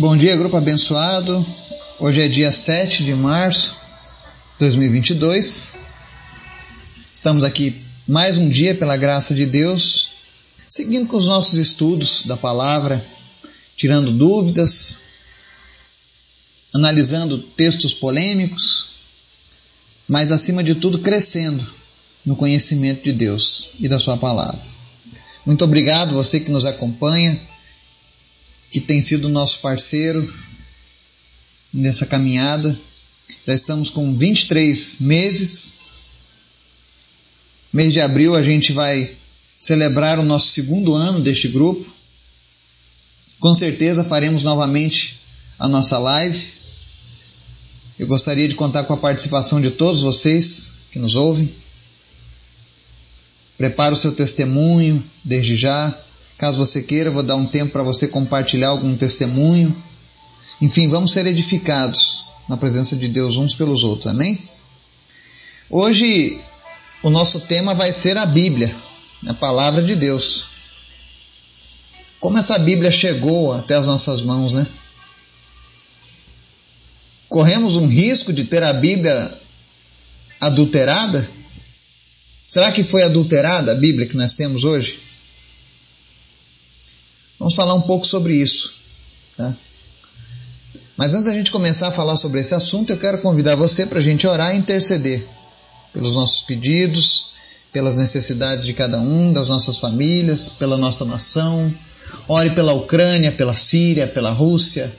Bom dia, grupo abençoado. Hoje é dia 7 de março de 2022. Estamos aqui mais um dia pela graça de Deus, seguindo com os nossos estudos da palavra, tirando dúvidas, analisando textos polêmicos, mas acima de tudo crescendo no conhecimento de Deus e da Sua palavra. Muito obrigado você que nos acompanha, que tem sido nosso parceiro nessa caminhada. Já estamos com 23 meses. Mês de abril a gente vai celebrar o nosso segundo ano deste grupo. Com certeza faremos novamente a nossa live. Eu gostaria de contar com a participação de todos vocês que nos ouvem. Prepare o seu testemunho desde já. Caso você queira, vou dar um tempo para você compartilhar algum testemunho. Enfim, vamos ser edificados na presença de Deus uns pelos outros. Amém? Hoje o nosso tema vai ser a Bíblia, a palavra de Deus. Como essa Bíblia chegou até as nossas mãos, né? Corremos um risco de ter a Bíblia adulterada? Será que foi adulterada a Bíblia que nós temos hoje? Vamos falar um pouco sobre isso. Tá? Mas antes da gente começar a falar sobre esse assunto, eu quero convidar você para a gente orar e interceder pelos nossos pedidos, pelas necessidades de cada um, das nossas famílias, pela nossa nação. Ore pela Ucrânia, pela Síria, pela Rússia.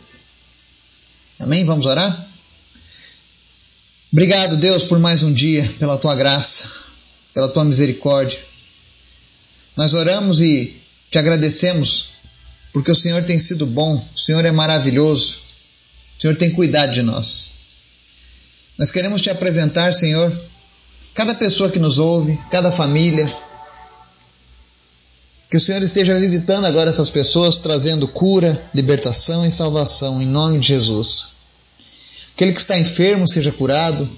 Amém? Vamos orar? Obrigado, Deus, por mais um dia, pela tua graça pela tua misericórdia. Nós oramos e te agradecemos porque o Senhor tem sido bom, o Senhor é maravilhoso, o Senhor tem cuidado de nós. Nós queremos te apresentar, Senhor, cada pessoa que nos ouve, cada família. Que o Senhor esteja visitando agora essas pessoas, trazendo cura, libertação e salvação, em nome de Jesus. Aquele que está enfermo seja curado,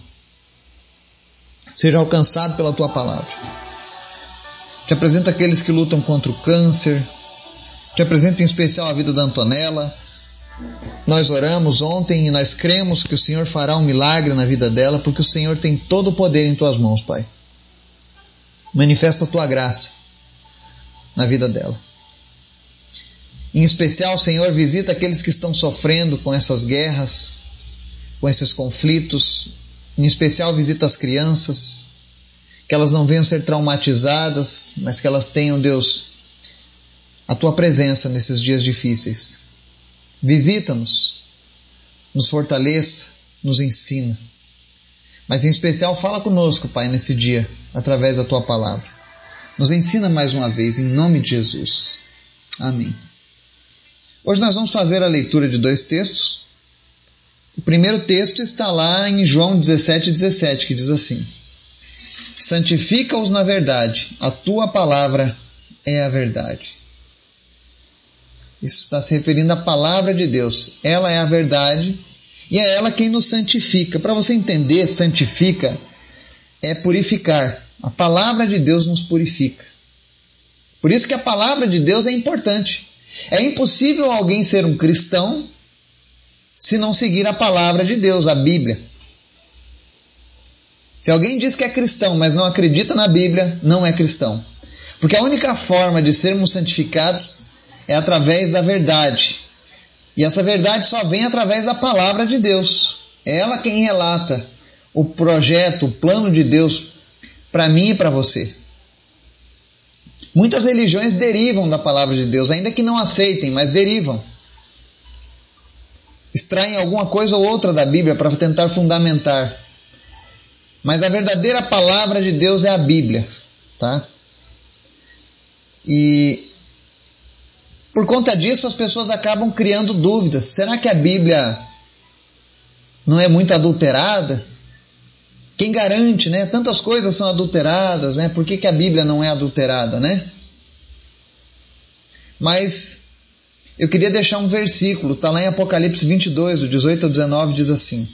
seja alcançado pela tua palavra. Te apresento aqueles que lutam contra o câncer. Te apresento em especial a vida da Antonella. Nós oramos ontem e nós cremos que o Senhor fará um milagre na vida dela, porque o Senhor tem todo o poder em tuas mãos, Pai. Manifesta a tua graça na vida dela. Em especial, Senhor, visita aqueles que estão sofrendo com essas guerras, com esses conflitos, em especial, visita as crianças, que elas não venham ser traumatizadas, mas que elas tenham, Deus, a tua presença nesses dias difíceis. Visita-nos, nos fortaleça, nos ensina. Mas em especial, fala conosco, Pai, nesse dia, através da tua palavra. Nos ensina mais uma vez, em nome de Jesus. Amém. Hoje nós vamos fazer a leitura de dois textos. O primeiro texto está lá em João 17, 17, que diz assim: Santifica-os na verdade, a tua palavra é a verdade. Isso está se referindo à palavra de Deus. Ela é a verdade e é ela quem nos santifica. Para você entender, santifica é purificar. A palavra de Deus nos purifica. Por isso que a palavra de Deus é importante. É impossível alguém ser um cristão se não seguir a palavra de Deus, a Bíblia. Se alguém diz que é cristão, mas não acredita na Bíblia, não é cristão. Porque a única forma de sermos santificados é através da verdade. E essa verdade só vem através da palavra de Deus. É ela quem relata o projeto, o plano de Deus para mim e para você. Muitas religiões derivam da palavra de Deus, ainda que não aceitem, mas derivam extraem alguma coisa ou outra da Bíblia para tentar fundamentar. Mas a verdadeira palavra de Deus é a Bíblia, tá? E por conta disso as pessoas acabam criando dúvidas. Será que a Bíblia não é muito adulterada? Quem garante, né? Tantas coisas são adulteradas, né? Por que, que a Bíblia não é adulterada, né? Mas eu queria deixar um versículo, está lá em Apocalipse 22, do 18 ao 19, diz assim: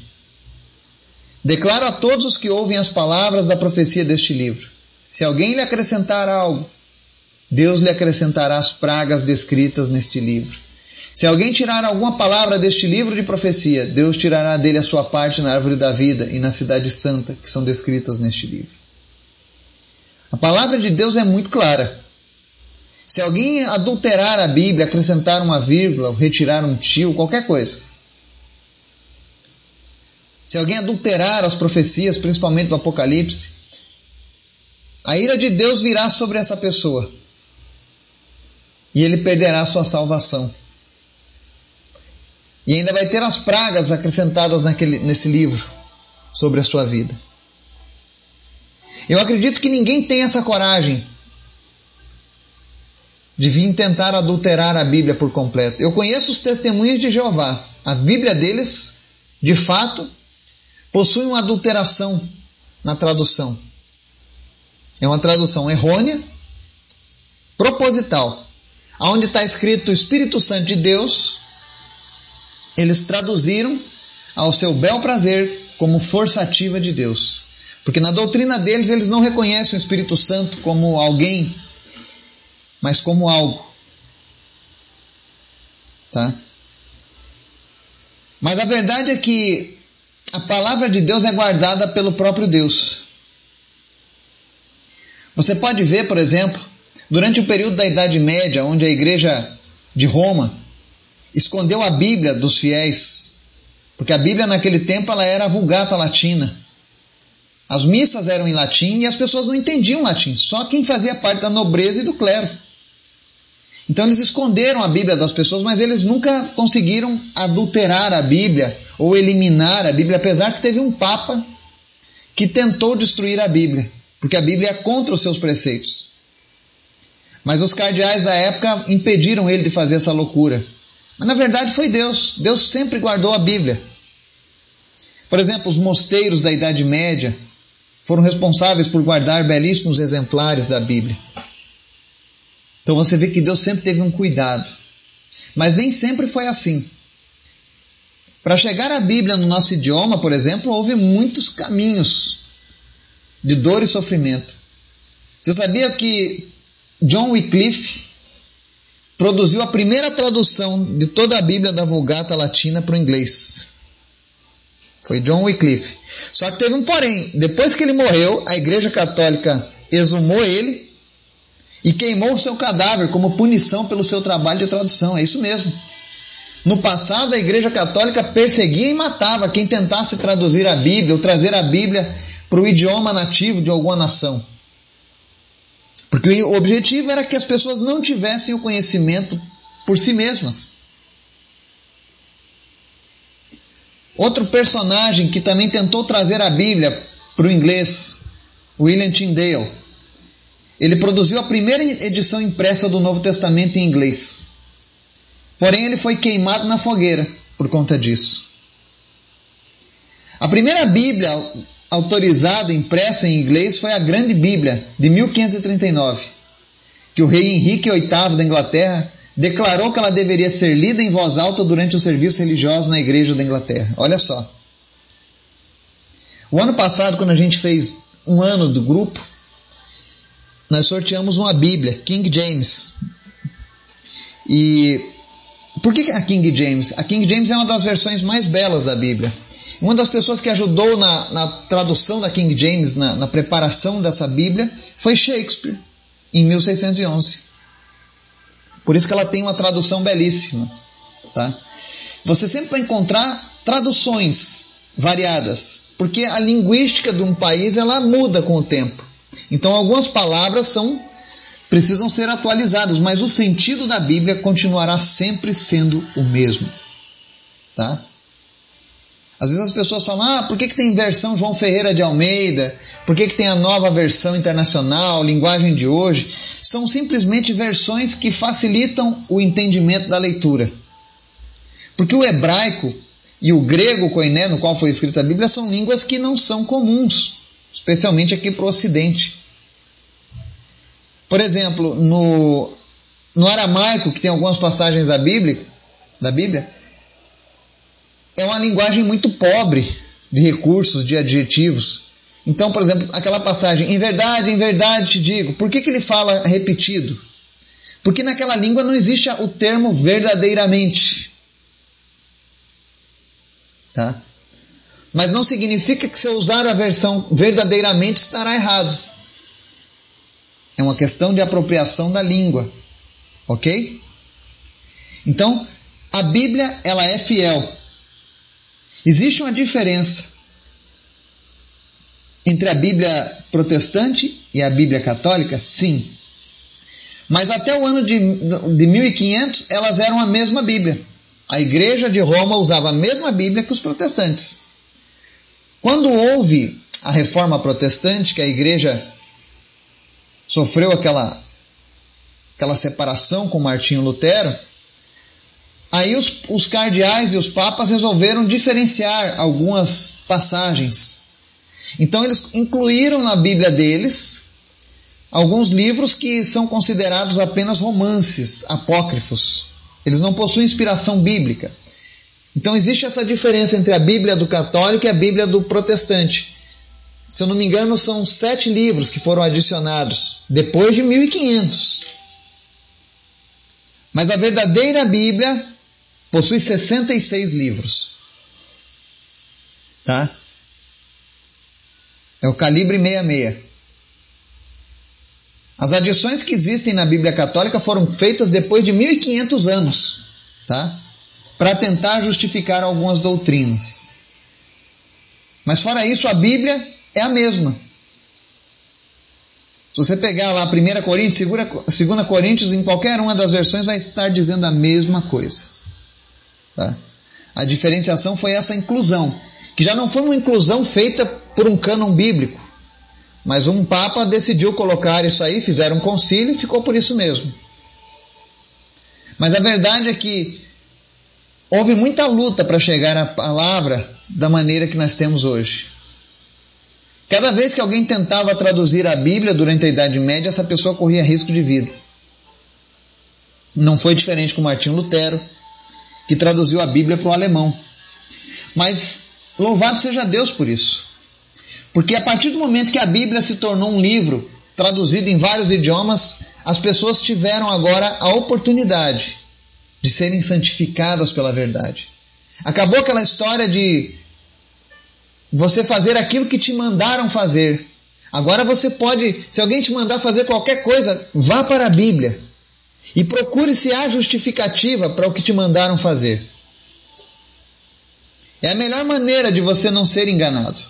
Declaro a todos os que ouvem as palavras da profecia deste livro: se alguém lhe acrescentar algo, Deus lhe acrescentará as pragas descritas neste livro. Se alguém tirar alguma palavra deste livro de profecia, Deus tirará dele a sua parte na árvore da vida e na cidade santa, que são descritas neste livro. A palavra de Deus é muito clara. Se alguém adulterar a Bíblia, acrescentar uma vírgula, retirar um tio, qualquer coisa. Se alguém adulterar as profecias, principalmente do Apocalipse, a ira de Deus virá sobre essa pessoa e ele perderá sua salvação. E ainda vai ter as pragas acrescentadas naquele, nesse livro sobre a sua vida. Eu acredito que ninguém tem essa coragem de vir tentar adulterar a Bíblia por completo. Eu conheço os testemunhos de Jeová. A Bíblia deles, de fato, possui uma adulteração na tradução. É uma tradução errônea, proposital. Onde está escrito Espírito Santo de Deus, eles traduziram ao seu bel prazer como força ativa de Deus. Porque na doutrina deles eles não reconhecem o Espírito Santo como alguém, mas como algo. Tá? Mas a verdade é que a palavra de Deus é guardada pelo próprio Deus. Você pode ver, por exemplo, durante o período da Idade Média, onde a igreja de Roma escondeu a Bíblia dos fiéis, porque a Bíblia naquele tempo ela era a vulgata latina. As missas eram em latim e as pessoas não entendiam latim, só quem fazia parte da nobreza e do clero. Então eles esconderam a Bíblia das pessoas, mas eles nunca conseguiram adulterar a Bíblia ou eliminar a Bíblia, apesar que teve um papa que tentou destruir a Bíblia, porque a Bíblia é contra os seus preceitos. Mas os cardeais da época impediram ele de fazer essa loucura. Mas na verdade foi Deus. Deus sempre guardou a Bíblia. Por exemplo, os mosteiros da Idade Média foram responsáveis por guardar belíssimos exemplares da Bíblia. Então você vê que Deus sempre teve um cuidado. Mas nem sempre foi assim. Para chegar à Bíblia no nosso idioma, por exemplo, houve muitos caminhos de dor e sofrimento. Você sabia que John Wycliffe produziu a primeira tradução de toda a Bíblia da Vulgata Latina para o inglês? Foi John Wycliffe. Só que teve um porém. Depois que ele morreu, a Igreja Católica exumou ele e queimou o seu cadáver como punição pelo seu trabalho de tradução. É isso mesmo. No passado, a Igreja Católica perseguia e matava quem tentasse traduzir a Bíblia ou trazer a Bíblia para o idioma nativo de alguma nação. Porque o objetivo era que as pessoas não tivessem o conhecimento por si mesmas. Outro personagem que também tentou trazer a Bíblia para o inglês, William Tyndale. Ele produziu a primeira edição impressa do Novo Testamento em inglês. Porém, ele foi queimado na fogueira por conta disso. A primeira Bíblia autorizada, impressa em inglês, foi a Grande Bíblia, de 1539, que o rei Henrique VIII da Inglaterra declarou que ela deveria ser lida em voz alta durante o serviço religioso na igreja da Inglaterra. Olha só. O ano passado, quando a gente fez um ano do grupo, nós sorteamos uma Bíblia, King James. E por que a King James? A King James é uma das versões mais belas da Bíblia. Uma das pessoas que ajudou na, na tradução da King James, na, na preparação dessa Bíblia, foi Shakespeare, em 1611. Por isso que ela tem uma tradução belíssima. Tá? Você sempre vai encontrar traduções variadas, porque a linguística de um país ela muda com o tempo. Então algumas palavras são precisam ser atualizadas, mas o sentido da Bíblia continuará sempre sendo o mesmo. Tá? Às vezes as pessoas falam: ah, por que, que tem versão João Ferreira de Almeida? Por que, que tem a nova versão internacional, linguagem de hoje? São simplesmente versões que facilitam o entendimento da leitura. Porque o hebraico e o grego koiné, no qual foi escrita a Bíblia, são línguas que não são comuns, especialmente aqui para o Ocidente. Por exemplo, no, no aramaico, que tem algumas passagens da Bíblia, da Bíblia, é uma linguagem muito pobre de recursos, de adjetivos. Então, por exemplo, aquela passagem, em verdade, em verdade te digo, por que, que ele fala repetido? Porque naquela língua não existe o termo verdadeiramente. Tá? Mas não significa que se usar a versão verdadeiramente estará errado. É uma questão de apropriação da língua. OK? Então, a Bíblia ela é fiel. Existe uma diferença entre a Bíblia protestante e a Bíblia católica? Sim. Mas até o ano de, de 1500 elas eram a mesma Bíblia. A Igreja de Roma usava a mesma Bíblia que os protestantes. Quando houve a reforma protestante, que a Igreja sofreu aquela, aquela separação com Martinho Lutero, aí os, os cardeais e os papas resolveram diferenciar algumas passagens. Então eles incluíram na Bíblia deles alguns livros que são considerados apenas romances apócrifos. Eles não possuem inspiração bíblica. Então existe essa diferença entre a Bíblia do católico e a Bíblia do protestante. Se eu não me engano, são sete livros que foram adicionados depois de 1500. Mas a verdadeira Bíblia possui 66 livros. Tá? É o calibre 66. As adições que existem na Bíblia Católica foram feitas depois de 1500 anos, tá? Para tentar justificar algumas doutrinas. Mas fora isso, a Bíblia é a mesma. Se você pegar lá 1 Coríntios, 2 Coríntios, em qualquer uma das versões vai estar dizendo a mesma coisa. Tá? A diferenciação foi essa inclusão, que já não foi uma inclusão feita por um cânon bíblico, mas um papa decidiu colocar isso aí, fizeram um concílio e ficou por isso mesmo. Mas a verdade é que houve muita luta para chegar à palavra da maneira que nós temos hoje. Cada vez que alguém tentava traduzir a Bíblia durante a Idade Média, essa pessoa corria risco de vida. Não foi diferente com Martinho Lutero, que traduziu a Bíblia para o alemão. Mas louvado seja Deus por isso. Porque a partir do momento que a Bíblia se tornou um livro traduzido em vários idiomas, as pessoas tiveram agora a oportunidade de serem santificadas pela verdade. Acabou aquela história de você fazer aquilo que te mandaram fazer. Agora você pode, se alguém te mandar fazer qualquer coisa, vá para a Bíblia e procure se há justificativa para o que te mandaram fazer. É a melhor maneira de você não ser enganado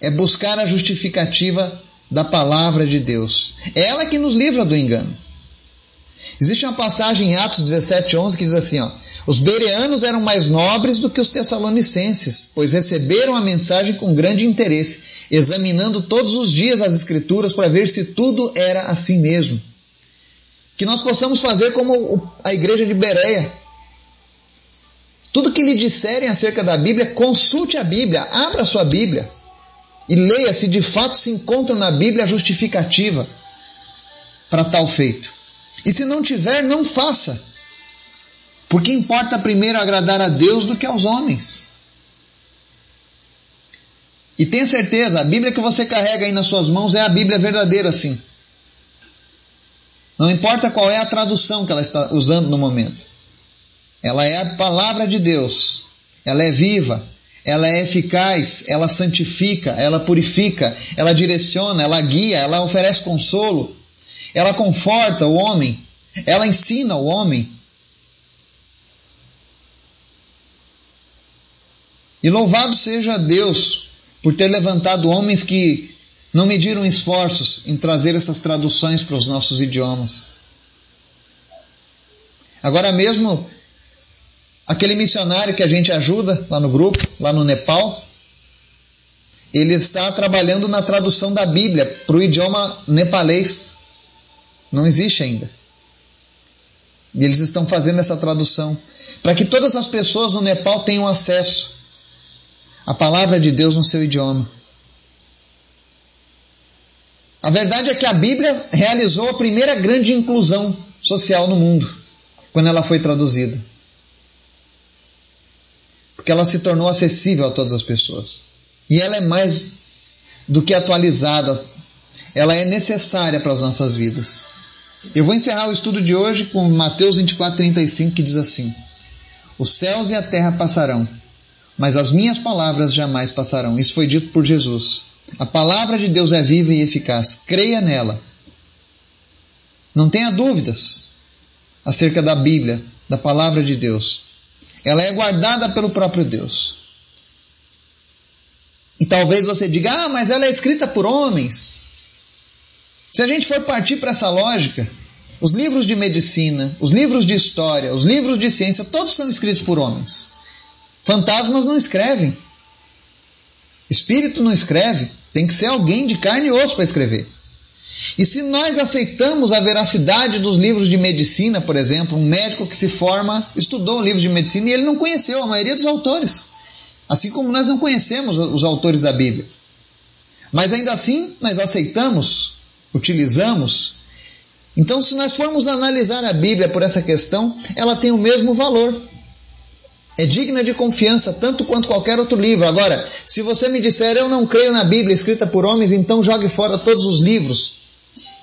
é buscar a justificativa da palavra de Deus. É ela que nos livra do engano. Existe uma passagem em Atos 17:11 que diz assim, ó: Os bereanos eram mais nobres do que os tessalonicenses, pois receberam a mensagem com grande interesse, examinando todos os dias as escrituras para ver se tudo era assim mesmo. Que nós possamos fazer como a igreja de Bereia. Tudo que lhe disserem acerca da Bíblia, consulte a Bíblia, abra a sua Bíblia e leia se de fato se encontra na Bíblia a justificativa para tal feito. E se não tiver, não faça. Porque importa primeiro agradar a Deus do que aos homens. E tenha certeza, a Bíblia que você carrega aí nas suas mãos é a Bíblia verdadeira, sim. Não importa qual é a tradução que ela está usando no momento. Ela é a palavra de Deus. Ela é viva, ela é eficaz, ela santifica, ela purifica, ela direciona, ela guia, ela oferece consolo, ela conforta o homem, ela ensina o homem. E louvado seja Deus por ter levantado homens que não mediram esforços em trazer essas traduções para os nossos idiomas. Agora mesmo Aquele missionário que a gente ajuda lá no grupo, lá no Nepal, ele está trabalhando na tradução da Bíblia para o idioma nepalês. Não existe ainda. E eles estão fazendo essa tradução para que todas as pessoas no Nepal tenham acesso à palavra de Deus no seu idioma. A verdade é que a Bíblia realizou a primeira grande inclusão social no mundo quando ela foi traduzida porque ela se tornou acessível a todas as pessoas. E ela é mais do que atualizada, ela é necessária para as nossas vidas. Eu vou encerrar o estudo de hoje com Mateus 24, 35, que diz assim: Os céus e a terra passarão, mas as minhas palavras jamais passarão. Isso foi dito por Jesus. A palavra de Deus é viva e eficaz. Creia nela. Não tenha dúvidas acerca da Bíblia, da palavra de Deus. Ela é guardada pelo próprio Deus. E talvez você diga: ah, mas ela é escrita por homens. Se a gente for partir para essa lógica, os livros de medicina, os livros de história, os livros de ciência, todos são escritos por homens. Fantasmas não escrevem. Espírito não escreve. Tem que ser alguém de carne e osso para escrever. E se nós aceitamos a veracidade dos livros de medicina, por exemplo, um médico que se forma, estudou um livro de medicina e ele não conheceu a maioria dos autores. Assim como nós não conhecemos os autores da Bíblia. Mas ainda assim, nós aceitamos, utilizamos. Então, se nós formos analisar a Bíblia por essa questão, ela tem o mesmo valor. É digna de confiança, tanto quanto qualquer outro livro. Agora, se você me disser eu não creio na Bíblia escrita por homens, então jogue fora todos os livros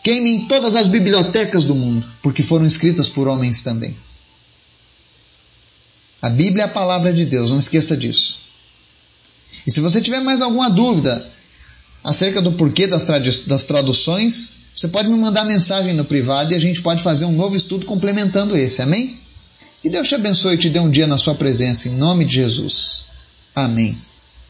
Queimem todas as bibliotecas do mundo, porque foram escritas por homens também. A Bíblia é a palavra de Deus, não esqueça disso. E se você tiver mais alguma dúvida acerca do porquê das, das traduções, você pode me mandar mensagem no privado e a gente pode fazer um novo estudo complementando esse, amém? E Deus te abençoe e te dê um dia na sua presença, em nome de Jesus. Amém.